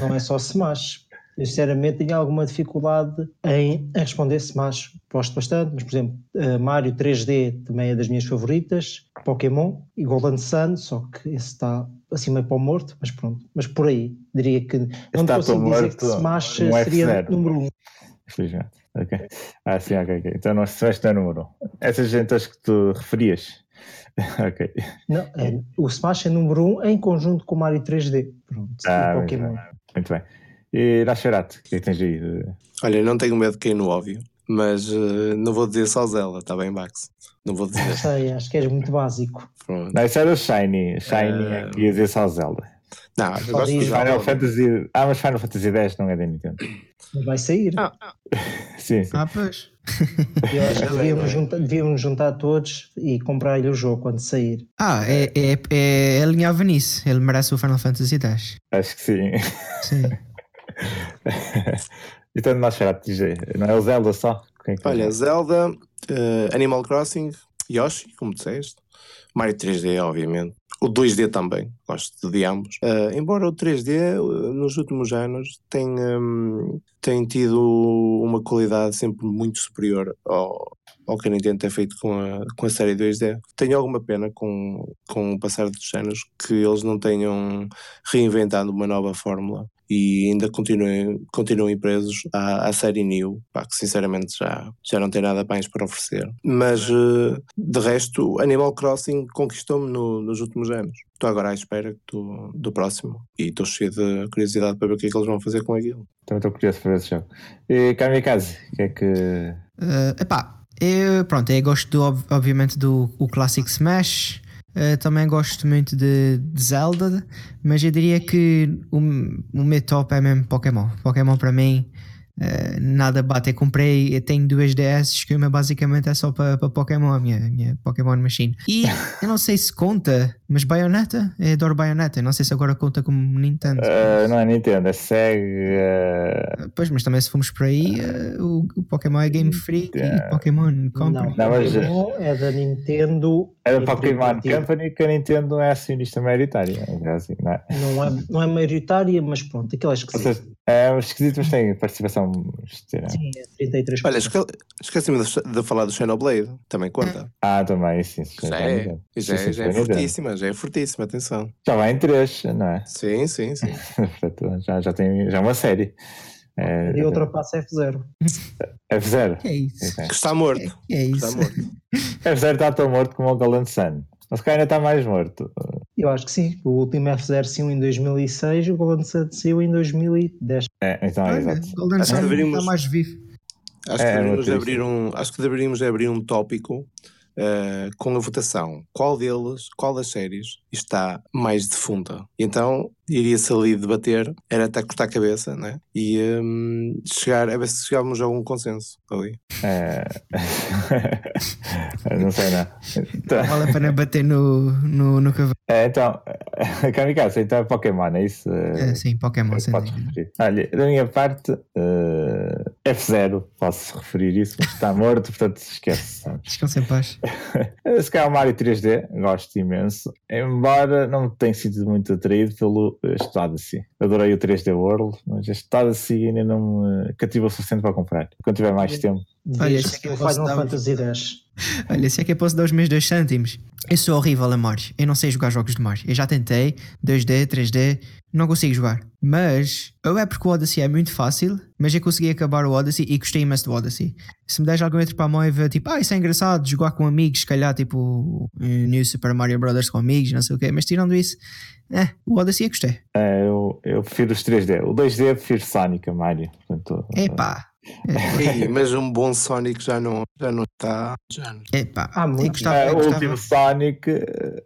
Não é só Smash. Eu sinceramente tenho alguma dificuldade em, em responder Smash. Gosto bastante, mas por exemplo, eh, Mario 3D também é das minhas favoritas. Pokémon e Golden Sun, só que esse está assim meio para o morto, mas pronto. Mas por aí, diria que não Está consigo para o dizer que Smash um seria F0. número um. Infelizmente. Ok. Ah, sim, ok, ok. Então não se não é número um. Essas gente acho que tu referias. ok. Não, é, o Smash é número um em conjunto com o Mario 3D. Pronto, Ah, e muito Pokémon. bem. Muito bem. E Nascerato, o que é que tens aí? de- Olha, não tenho medo de cair no óbvio, mas eh, não vou dizer só Zelda, está bem, Max? Não vou dizer. Não sei, acho que és muito básico. Pronto. Não, isso era o Shiny. Shiny Ah. é que ia dizer só Zelda. Não, eu Só gosto de diz Final Zelda. Fantasy. Ah, mas Final Fantasy X não é da Nintendo. Mas vai sair. Ah, Sim, sim. Ah, pois. Eu acho que devíamos juntar, devíamos juntar todos e comprar-lhe o jogo quando sair. Ah, é, é, é, ele alinhava nisso. Ele merece o Final Fantasy X. Acho que sim. Sim. então, Nascerato, diz aí. Não é o Zelda só? É que é? Olha, Zelda, eh, Animal Crossing, Yoshi, como disseste, Mario 3D, obviamente. O 2D também, gosto de ambos. Eh, embora o 3D, eh, nos últimos anos, tenha, tem tido uma qualidade sempre muito superior ao, ao que a Nintendo tem feito com a, com a série 2D. Tenho alguma pena com, com o passar dos anos que eles não tenham reinventado uma nova fórmula e ainda continuem, continuem presos à, à série New, pá, que sinceramente já, já não tem nada mais para oferecer. Mas eh, de resto, Animal Crossing conquistou-me no- nos últimos anos. Estou agora à espera do, do próximo e estou cheio de curiosidade para ver o que é que eles vão fazer com aquilo. Também estou curioso para ver esse jogo. E Kamikaze, o que é que. Uh, epá, eu, pronto, eu gosto do, ob- obviamente do o Classic Smash. Uh, também gosto muito de, de Zelda, mas eu diria que o, o meu top é mesmo Pokémon. Pokémon para mim Uh, nada bate. Eu comprei, eu tenho duas DS que uma basicamente é só para Pokémon, a minha, minha Pokémon Machine. E eu não sei se conta, mas Bayonetta, eu adoro Bayonetta. Não sei se agora conta como Nintendo. Uh, não é Nintendo, é Sega. Uh... Pois, mas também se formos por aí, o, o, Pokémon é Game Freak e Pokémon Company. Não, não mas... é da Nintendo. É da Pokémon Company que a Nintendo é acionista maioritária. Assim, não, é? Não, é, não é maioritária, mas pronto, aquilo é esquisito. É esquisito, mas tem participação. Sim, é 33%. Olha, esqueci-me de, de, falar do Xenoblade, também conta. Ah, também, sim. Já, é, já, sim, é, já é fortíssima, já é fortíssima, atenção. Já vai em 3, não é? Sim, sim, sim. já, já tem já é uma série. É, e ultrapassa F0. F0? Que é isso? Que está morto. Que é isso? Está morto. F0 está tão morto como o Golden Sun. Mas que ainda está mais morto. Eu acho que sim. O último F0 saiu em 2006 o Golden Sun saiu em 2010. É, então é, exato. Golden Sun deveríamos... está mais vivo. Acho que, é, deveríamos abrir um, acho que deveríamos abrir um tópico uh, com a votação. Qual deles, qual das séries está mais defunta? Então iria-se ali debater, era até cortar a cabeça, né? E um, chegar, a ver se chegávamos a algum consenso ali. É... não sei, não. Então... Vale a pena bater no, no, no cavalo. É, então, Kamikaze, então é Pokémon, é isso? É, sim, Pokémon. Sim, Olha, da minha parte, uh, F0, posso referir isso, mas está morto, portanto esquece. Descansa em paz. Se calhar o Mario 3D, gosto imenso, embora não tenha sido muito atraído pelo este Odyssey. Adorei o 3D World, mas este Odyssey ainda não me cativou o suficiente para comprar. Quando tiver mais tempo. Olha, que eu Final Fantasy X. Olha, se é que eu posso dar os meus 2 cêntimos. Eu sou horrível a Mario. Eu não sei jogar jogos de Mario. Eu já tentei 2D, 3D, não consigo jogar. Mas, ou é porque o Odyssey é muito fácil, mas eu consegui acabar o Odyssey e gostei imenso do Odyssey. Se me deres algum outro para a mão e ver, tipo, ah, isso é engraçado, jogar com amigos, se calhar, tipo, New Super Mario Brothers com amigos, não sei o quê. Mas tirando isso, é, o Odyssey eu gostei. É, eu, eu prefiro os 3D. O 2D eu prefiro Sonic a Mario. Portanto, Epá. É. mas um bom Sonic já não, já não está. Já não. Epá, ah, muito. Gostava, é, o último Sonic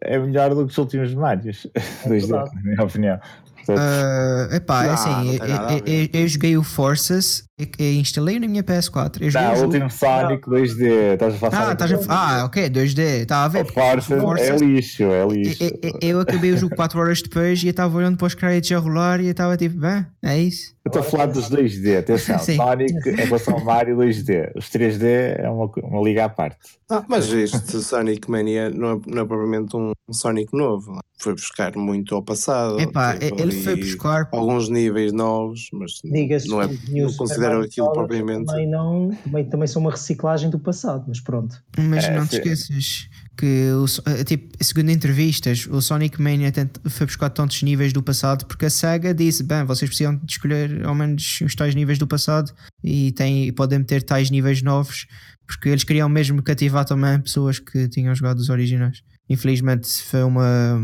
é melhor do que os últimos Marios. É 2D, na minha opinião. Uh, epá, é assim, eu, eu, eu, joguei o Forces instalei na minha PS4. Eu não, o último Sonic 2D. Estás a falar ah, estás a... ah, ok, 2D. Estava a ver. Força, é lixo, é lixo. Eu, eu, acabei o jogo 4 horas depois e eu estava olhando para os créditos a rolar e eu estava tipo, bem, é isso. Eu estou a falar dos 2D, atenção. Sonic em relação ao Mario 2D. Os 3D é uma, uma liga à parte. Ah, mas este Sonic Mania não é, não é propriamente um Sonic novo. Foi buscar muito ao passado. Epá, ele foi buscar alguns níveis novos, mas não, é, não considero era aquilo propriamente. Também, não, também, também são uma reciclagem do passado, mas pronto. Mas é, não te esqueças que, o, eh, tipo, segundo entrevistas, o Sonic Mania foi buscar tantos níveis do passado porque a SEGA disse: bem, vocês precisam de escolher ao menos os tais níveis do passado e tem, podem meter tais níveis novos porque eles queriam mesmo cativar também pessoas que tinham jogado os originais. Infelizmente foi uma,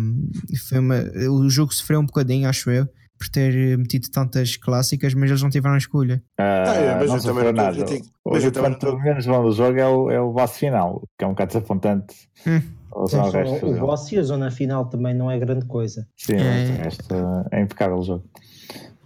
foi uma. O jogo sofreu um bocadinho, acho eu por ter metido tantas clássicas, mas eles não tiveram escolha. Ah, ah é, mas não eu também nada. Mas o que menos bom do jogo é o, é o boss final, que é um bocado desapontante. Hum. O, o, o boss e a zona final também não é grande coisa. Sim, é. resto é impecável o jogo.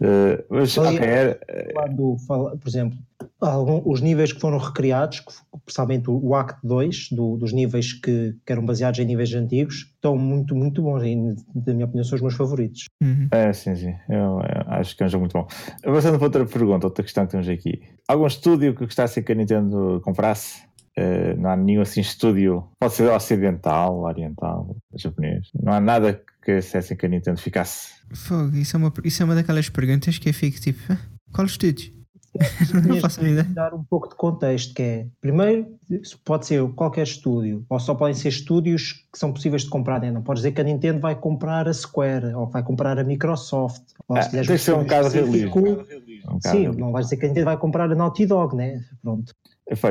Uh, mas, okay, quando fala, por exemplo, algum, os níveis que foram recriados, principalmente o Act 2, do, dos níveis que, que, eram baseados em níveis antigos, estão muito, muito bons. E, na minha opinião, são os meus favoritos. Uhum. É, sim, sim. Eu, eu, acho que é um jogo muito bom. Avançando para outra pergunta, outra questão que temos aqui. Algum estúdio que gostasse que a Nintendo comprasse? Uh, não há nenhum assim estúdio, pode ser ocidental, oriental, japonês. Não há nada que acessem que a Nintendo ficasse. Fogo, isso é uma, isso é uma daquelas perguntas que eu fico tipo, qual estúdio? não faço ideia. dar um pouco de contexto, que é, primeiro, pode ser qualquer estúdio, ou só podem ser estúdios que são possíveis de comprar, né? não pode dizer que a Nintendo vai comprar a Square, ou vai comprar a Microsoft, ou ah, se ser um caso realista. Sim, não vai dizer que a Nintendo vai comprar a Naughty Dog, né? Pronto.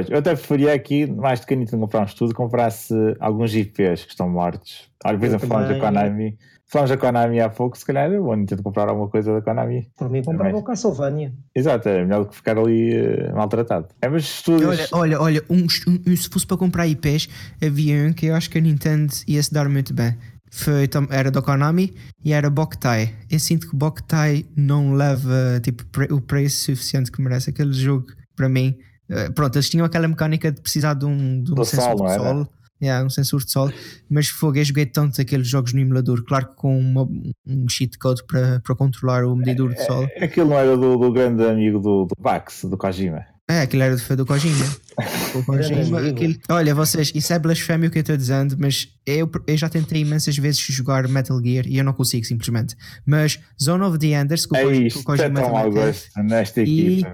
Eu até preferia aqui, mais do que a Nintendo comprar um estúdio, comprasse alguns IPs que estão mortos. Olha, por exemplo, falamos da Konami. Falamos da Konami há pouco, se calhar eu vou Nintendo comprar alguma coisa da Konami. Por mim comprava o Castlevania. Exato, é melhor do que ficar ali uh, maltratado. É, mas estúdios... Olha, olha, olha um, um, se fosse para comprar IPs, havia um que eu acho que a Nintendo ia se dar muito bem. foi, era da Konami e era Boktai. Eu sinto que Boktai não leva tipo, o preço suficiente que merece aquele jogo para mim. Eh, pronto, eles tinham aquela mecânica de precisar de um, de um sensor sol, de sol. Yeah, um sensor de sol, mas fogo, eu joguei tanto aqueles jogos no emulador, claro que com uma, um cheat code para, para controlar o medidor de sol. É, aquilo não era do, do grande amigo do, do Bax, do Kojima. É, aquilo era do, do Kojima. o Kojima aquilo, olha, vocês, isso é blasfémio que eu estou dizendo, mas eu, eu já tentei imensas vezes jogar Metal Gear e eu não consigo simplesmente. Mas Zone of the Enders, que o, é isto, o Kojima é tão gosto nesta equipa.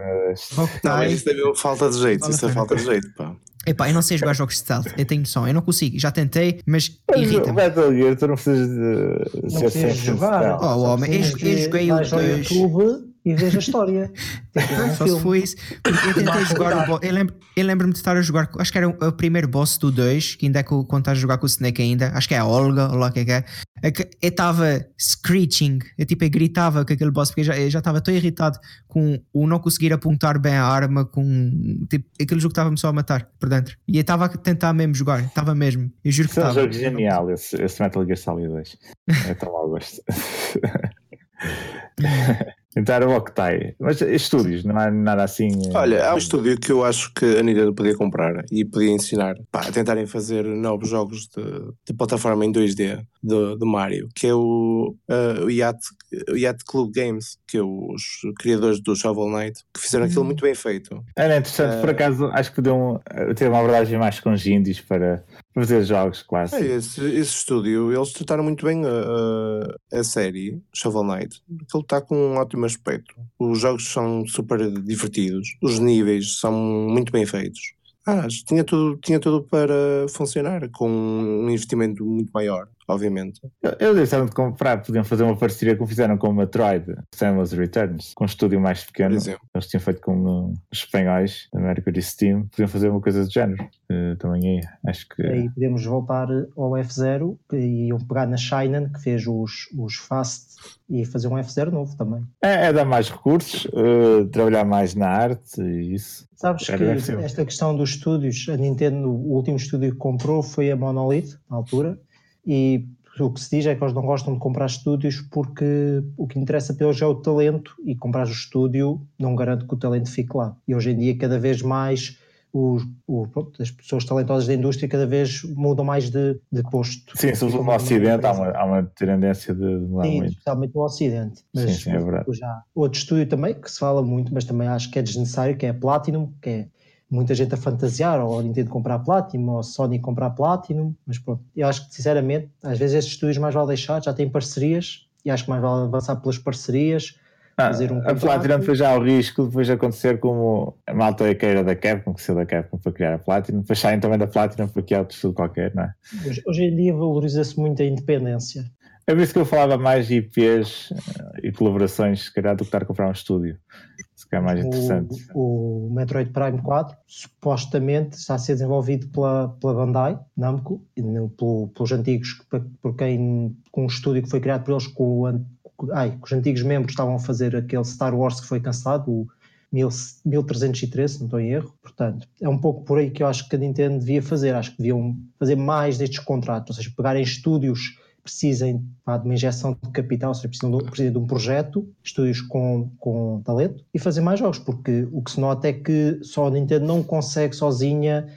Não, mas isso é falta de jeito, isso é falta de jeito, pá. Epá, eu não sei jogar jogos de stealth, eu tenho noção, eu não consigo, já tentei, mas, mas irrita. -me. Metal Gear, tu não precisas de não ser sempre jogar. Oh, homem, eu, eu joguei o 2 e vejo a história. Tipo, Só se foi isso. Porque eu tentei jogar o Eu lembro-me lembro de estar a jogar. Acho que era o, primeiro boss do 2, que ainda é quando estás a jogar com o Snake ainda. Acho que é a Olga, ou lá que é que é. é eu estava screeching. Eu tipo, eu gritava com aquele boss, porque eu já estava tão irritado com o não conseguir apontar bem a arma. com tipo, Aquele jogo estava-me só a matar por dentro. E eu estava a tentar mesmo jogar. Estava mesmo. Eu juro que estava. É um jogo genial, esse, esse Metal Gear Solid 2. É tão mal gosto. Tentar o Octai. Mas estúdios, não há nada assim. Eh, Olha, há um estúdio que eu acho que a Nintendo podia comprar e podia ensinar pá, a tentarem fazer novos jogos de, de plataforma em 2D do, do Mario, que é o, uh, o, Yacht, o Yacht Club Games, que é os criadores do Shovel Knight, que fizeram aquilo uhum. muito bem feito. Era interessante, uh, por acaso, acho que podiam ter uma abordagem mais com os indies para fazer jogos clássicos. É, esse, esse estúdio, eles trataram muito bem a, a, a série Shovel Knight, porque ele está com um ótimo aspecto. Os jogos são super divertidos, os níveis são muito bem feitos. Ah, tinha tudo, tinha tudo para funcionar com um investimento muito maior obviamente. Eles deixaram de comprar, podiam fazer uma parceria como fizeram com o Metroid, Samus Returns, com um estúdio mais pequeno. Eles tinham feito com uh, os espanhóis da Mercury Steam, podiam fazer uma coisa do género. Uh, também aí, acho que. Aí podemos voltar ao F0 que iam pegar na Shinen, que fez os, os Fast, e fazer um F0 novo também. É, é dar mais recursos, uh, trabalhar mais na arte e isso. Sabes que esta questão dos estúdios, a Nintendo, o último estúdio que comprou foi a Monolith, na altura, e o que se diz é que eles não gostam de comprar estúdios porque o que interessa para eles é o talento e comprar o estúdio não garante que o talento fique lá. E hoje em dia, cada vez mais, os, o, pronto, as pessoas talentosas da indústria cada vez mudam mais de, de posto. Sim, sobretudo no Ocidente há uma, há uma tendência de mudar sim, muito. especialmente no Ocidente. Mas sim, sim, é verdade. já outro estúdio também que se fala muito, mas também acho que é desnecessário, que é a Platinum, que é muita gente a fantasiar, ou a Nintendo comprar Platinum, ou a Sony comprar Platinum, mas pronto, eu acho que sinceramente, às vezes estes estúdios mais vale deixar, já têm parcerias, e acho que mais vale avançar pelas parcerias, ah, fazer um A Platinum depois já o risco depois de acontecer como a malta queira da Capcom, que saiu da Capcom para criar a Platinum, depois saem também da Platinum para criar outro estudo qualquer, não é? Hoje, hoje em dia valoriza-se muito a independência. É por isso que eu falava mais de IPs eh, e colaborações, se calhar, do que estar a comprar um estúdio é mais interessante. O, o, Metroid Prime 4 supostamente está a ser desenvolvido pela, pela Bandai Namco, pelo, pelos antigos, por quem, com um estúdio que foi criado por eles, com, ai, os antigos membros estavam a fazer aquele Star Wars que foi cancelado, o 1313, se não estou em erro. Portanto, é um pouco por aí que eu acho que a Nintendo devia fazer. Acho que deviam fazer mais destes contratos, ou seja, pegarem estúdios precisem pá, de uma injeção de capital, ou seja, precisam de, precisam de um projeto, estúdios com, com talento e fazer mais jogos, porque o que se nota é que só a Nintendo não consegue sozinha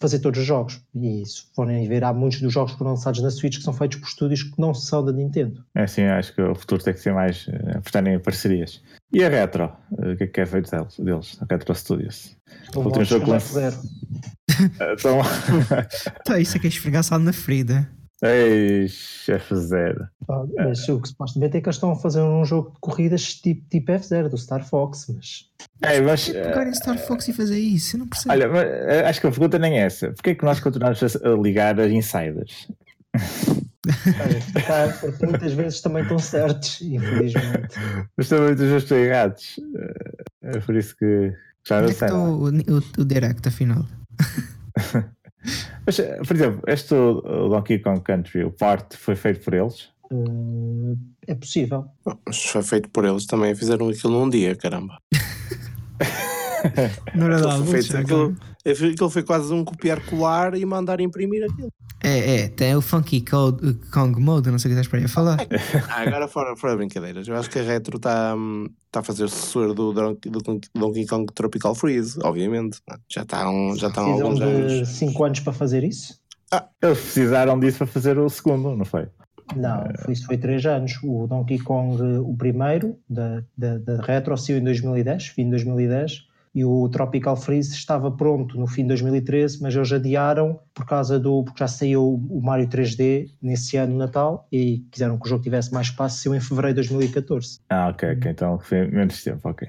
fazer todos os jogos. E se forem ver, há muitos dos jogos que foram lançados na Switch que são feitos por estúdios que não são da Nintendo. É sim, acho que o futuro tem que ser mais uh, apostar em parcerias. E a Retro? Uh, o que é que é feito deles? a Retro Studios? O último jogo lançado. então... então, isso é que é esfregar na ferida. Ei, chefe zero. Ah, mas o que supostamente é que eles estão a fazer um jogo de corridas tipo, tipo F0 do Star Fox, mas. É, mas pegar em Star Fox e fazer isso, eu não percebo. Olha, mas, eh, acho que a pergunta nem é essa. Porquê é que nós continuamos a ligar as insiders? Olha, porque muitas vezes também estão certos, infelizmente. Mas também muitas vezes estão errados. Eh, é por isso que já não sei. É o, o, o direct, afinal. Mas, eh, por exemplo, este Donkey Kong Country, o parte foi feito por eles? Uh, é possível. Mas foi feito por eles também, fizeram aquilo num dia, caramba. Não era foi feito, aquilo, aquilo foi quase um copiar-colar e mandar imprimir aquilo. É, É, é, tem o Funky Code, Kong Mode, não sei o que estás para aí a falar. Ah, agora fora, fora brincadeiras, eu acho que a Retro está tá a fazer sucessor do, do, do Donkey Kong Tropical Freeze, obviamente. Já está um, já há Precisam alguns de anos. 5 anos para fazer isso? Eles precisaram disso para fazer o segundo, não foi? Não, foi- isso foi 3 anos. O Donkey Kong, eh, o primeiro, da, da, da Retro, saiu em 2010, fim de 2010, e o Tropical Freeze estava pronto no fim de 2013, mas eles adiaram por causa do. porque já saiu o Mario 3D nesse ano, Natal, e quiseram que o jogo tivesse mais espaço, saiu em fevereiro de 2014. Ah, ok, ok, então foi menos tempo, ok.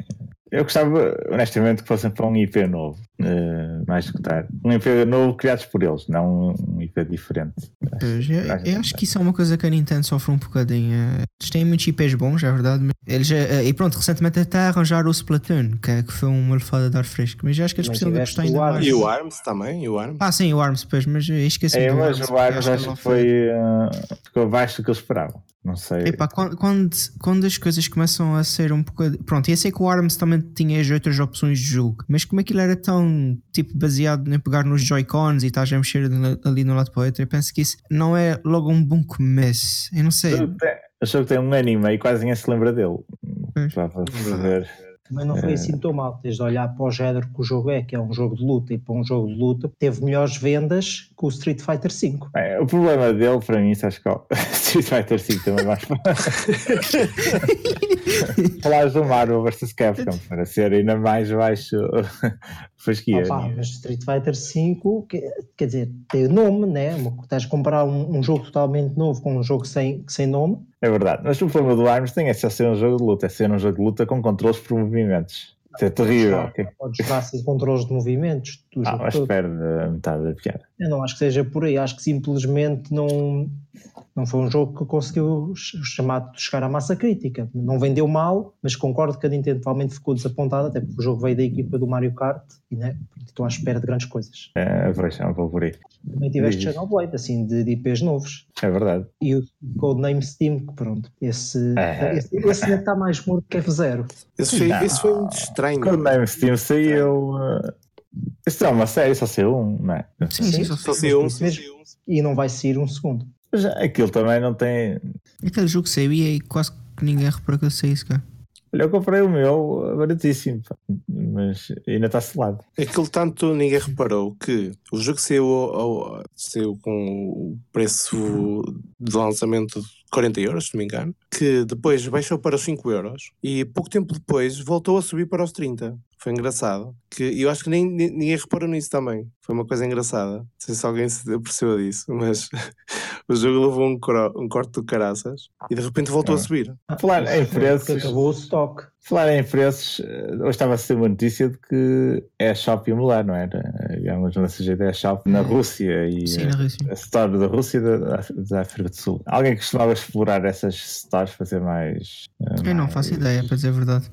Eu gostava, honestamente, que fossem para um IP novo, eh, mais do que tarde. Um IP novo criado por eles, não um IP diferente. Pois, eu, eu acho que isso é uma coisa que a Nintendo sofre um bocadinho. Eles têm muitos IPs bons, é verdade. mas Eles, eh, e pronto, recentemente até arranjaram o Splatoon, que, é- que foi uma lefada de ar fresco. Mas eu acho que eles Mas precisam de tiveste apostar ainda mais. E o ARMS também, e o ARMS. Ah, sim, o ARMS, pois, mas eu esqueci É, do mas ARMS, o Arms acho que foi. eh, ficou abaixo do que eles esperavam. Não sei. Epá, quando, quando, quando as coisas começam a ser um pouco. Pronto, eu sei que o ARMS também tinha as outras opções de jogo, mas como aquilo era tão tipo baseado em pegar nos Joy-Cons e estás a mexer de- ali no lado para o outro, eu penso que isso não é logo um bom começo. Eu não sei. O jogo tem um anime e quase ninguém se lembra dele. Pois. Para fazer. Também não foi assim tão mal, tens de olhar para o género que o jogo é, que é um jogo de luta, e para um jogo de luta teve melhores vendas que o Street Fighter V. É, o problema dele, para mim, acho que é o Street Fighter 5 também mais Falares do Mario vs Capcom, para ser ainda mais baixo fasquia. Opa, mas Street Fighter V, que- quer dizer, tem nome, né? Estás a comprar um, um jogo totalmente novo com um jogo sem, sem nome. É verdade, mas o problema do Arms tem é só ser um jogo de luta, é ser um jogo de luta com controles por movimentos. Isso é terrível. Ah, ok? Podes jogar sem controles de movimentos Ah, mas todo. perde a metade da piada. Eu não acho que seja por aí, acho que simplesmente não, não foi um jogo que conseguiu ch- chamar, chegar à massa crítica. Não vendeu mal, mas concordo que a Nintendo provavelmente ficou desapontada, até porque o jogo veio da equipa do Mario Kart e né, estão à espera de grandes coisas. É, pouco por aí. Também tiveste. Xenoblade, assim, de, de IPs novos. É verdade. E o Codename Steam, que pronto, esse, É. esse, esse ainda está mais morto que F0. Esse foi, Não. esse foi muito estranho. Quando o Name Steam saiu. uh, Isso é uma série, só saiu um, não é? Sim, sim, só Só sei. saiu um. E não vai sair um segundo. Mas aquilo também não tem. Aquele jogo saiu e aí quase que ninguém reparou que eu sei isso, cara. Olha, eu comprei o meu baratíssimo, pá, mas ainda está selado. Aquilo tanto ninguém reparou que o jogo saiu, ao- saiu com o preço de lançamento de 40 euros, se não me engano, que depois baixou para os 5 euros e pouco tempo depois voltou a subir para os 30. Foi engraçado. Que eu acho que nem, nem- ninguém reparou nisso também. Foi uma coisa engraçada. Não sei se alguém se percebeu disso, mas o jogo levou um, coro- um corte do caraças e de repente voltou a Ah. subir. Falar em preços, acabou o stock. falar em preços, hoje estava a ser uma notícia de que é a Shop ia mudar, não era? Digamos, não sei jeito, é a Shop na Rússia e Sim, na Rússia. a Store da Rússia e da, da África do Sul. Alguém costumava explorar essas stores para ser mais. uh, Eu não mais- faço ideia, para dizer a verdade.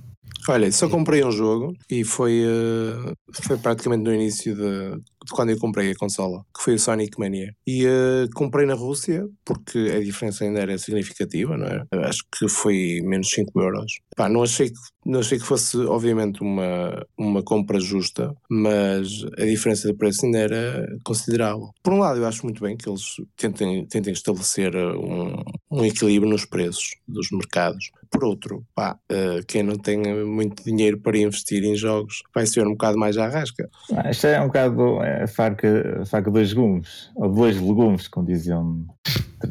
Olha, só comprei um jogo e foi, eh, foi praticamente no início de, de quando eu comprei a consola, que foi o Sonic Mania. E eh, comprei na Rússia, porque a diferença ainda era significativa, não é? Acho que foi menos 5 euros. Pá, não achei que, não achei que fosse, obviamente, uma, uma compra justa, mas a diferença de preço ainda era considerável. Por um lado, eu acho muito bem que eles tentem, tentem estabelecer eh, um, um equilíbrio nos preços dos mercados. Por outro, pá, eh, quem não tem muito dinheiro para investir em jogos vai ser um bocado mais à rasca. Ah, Isto é um bocado é, faca, faca dois legumes, ou dois legumes, como diziam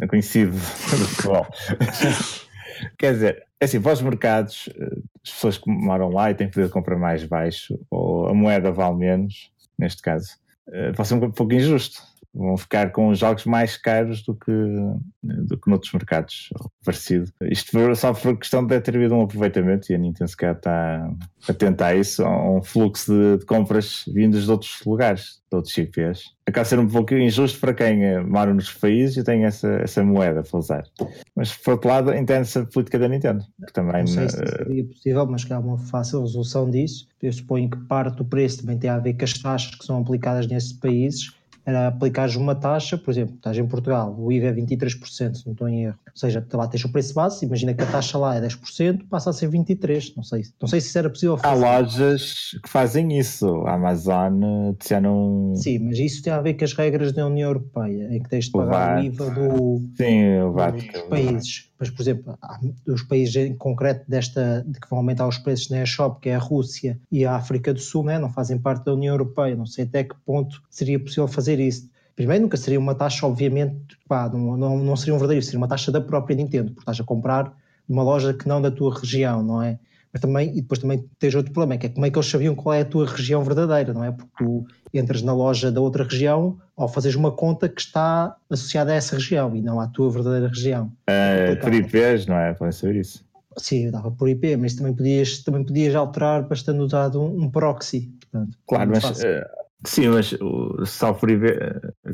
conhecido do futebol. Quer dizer, é assim, para os mercados, eh, as pessoas que moram lá e têm poder de compra mais baixo, ou a moeda vale menos, neste caso, eh, pode ser um pouco injusto. Vão ficar com os jogos mais caros do que, do que noutros mercados, parecido. Isto só por questão de ter havido um aproveitamento e a Nintendo se está atenta a isso, a um fluxo de, de compras vindas de outros lugares, de outros IPs. Acaba ser um pouco injusto para quem eh, mora nos países e tem essa, essa moeda para usar. Mas, por outro lado, entende-se a política da Nintendo, que também... Não sei se eh, seria possível, mas que há uma fácil resolução disso. Eu suponho que parte do preço também tem a ver com as taxas que são aplicadas nesses países. Era aplicares uma taxa, por exemplo, estás em Portugal, o IVA é 23%, se não estou em erro. Ou seja, lá tens o preço base, imagina que a taxa lá é 10%, passa a ser 23%. Não sei, não sei se isso era possível fazer. Há lojas que fazem isso. A Amazon já não. Sim, mas isso tem a ver com as regras da União Europeia, em que tens de pagar o, o IVA do, Sim, o VAT, dos países. Mas, por exemplo, os países em concreto desta, de que vão aumentar os preços na eShop, que é a Rússia e a África do Sul, né? não fazem parte da União Europeia. Não sei até que ponto seria possível fazer isso. Primeiro, nunca seria uma taxa, obviamente, pá, não, não, não seria um verdadeiro, seria uma taxa da própria Nintendo, porque estás a comprar numa loja que não da tua região, não é? Mas também, e depois também tens outro problema, que é como é que eles sabiam qual é a tua região verdadeira, não é? Porque tu entras na loja da outra região ou fazes uma conta que está associada a essa região e não à tua verdadeira região. É, por IPs, não é? Podem saber isso. Sim, dava por IP, mas também podias, também podias alterar bastante usado um, um proxy. Portanto, claro, mas uh, sim, mas só por IP,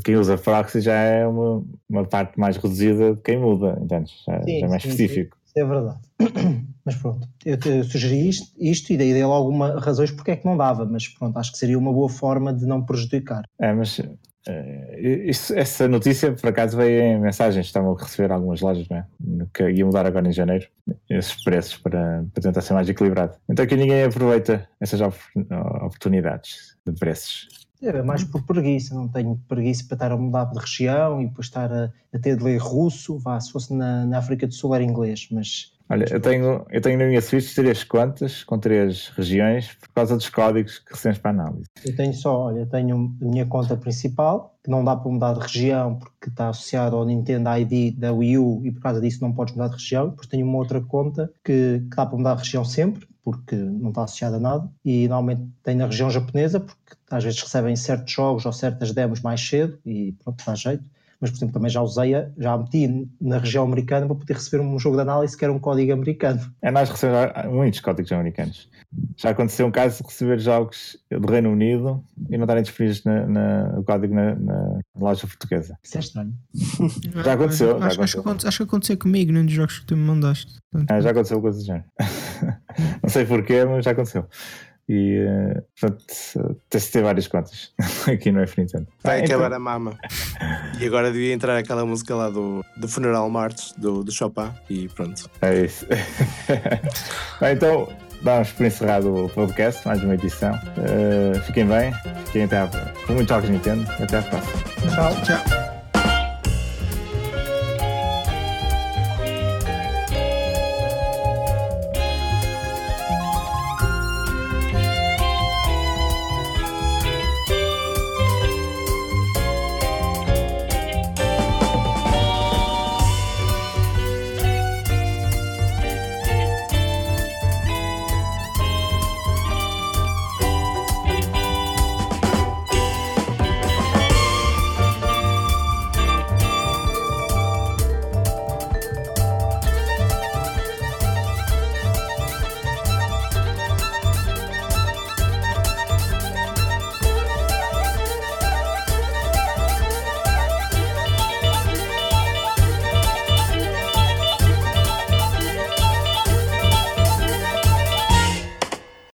quem usa proxy já é uma, uma parte mais reduzida de quem muda, entendes? Já, sim, já é mais sim, específico. Sim, é verdade. Mas pronto, eu, eu sugeri isto, isto e daí dei logo uma razões porque é que não dava, mas pronto, acho que seria uma boa forma de não prejudicar. É, mas Uh, isso, essa notícia, por acaso, veio em mensagens. Estavam a receber algumas lojas, não é? Que ia mudar agora em janeiro esses preços para, para tentar ser mais equilibrado. Então, aqui ninguém aproveita essas oportunidades de preços. É mais por preguiça, não tenho preguiça para estar a mudar de região e depois estar a, a ter de ler russo. Vá, se fosse na, na África do Sul era inglês, mas Olha, eu tenho, eu tenho na minha Switch três contas com três regiões por causa dos códigos que recebemos para análise. Eu tenho só, olha, tenho a minha conta principal, que não dá para mudar de região porque está associada ao Nintendo ID da Wii U e por causa disso não podes mudar de região. Depois tenho uma outra conta que, que dá para mudar de região sempre, porque não está associada a nada. E normalmente tenho na região japonesa, porque às vezes recebem certos jogos ou certas demos mais cedo e pronto, dá jeito mas por exemplo também já usei, a, já a meti na região americana para poder receber um jogo de análise que era um código americano. É nós recebemos muitos códigos americanos. Já aconteceu um caso de receber jogos do Reino Unido e não estarem disponíveis na, na, o código na, na, loja portuguesa. Isso é estranho. já aconteceu. Acho, já aconteceu. Acho, que aconteceu comigo num dos jogos que tu me mandaste. Ah, já aconteceu coisa do género. não sei porquê, mas já aconteceu. E portanto, tens de ter várias contas aqui no F Nintendo. Vai ah, acabar então... a mama. e agora devia entrar aquela música lá do, do Funeral March do, do Chopin e pronto. É isso. Bem, então damos por encerrado o podcast, mais uma edição. Uh, fiquem bem, fiquem até à, com muitos jogos Nintendo. Até à próxima. Tchau. Tchau.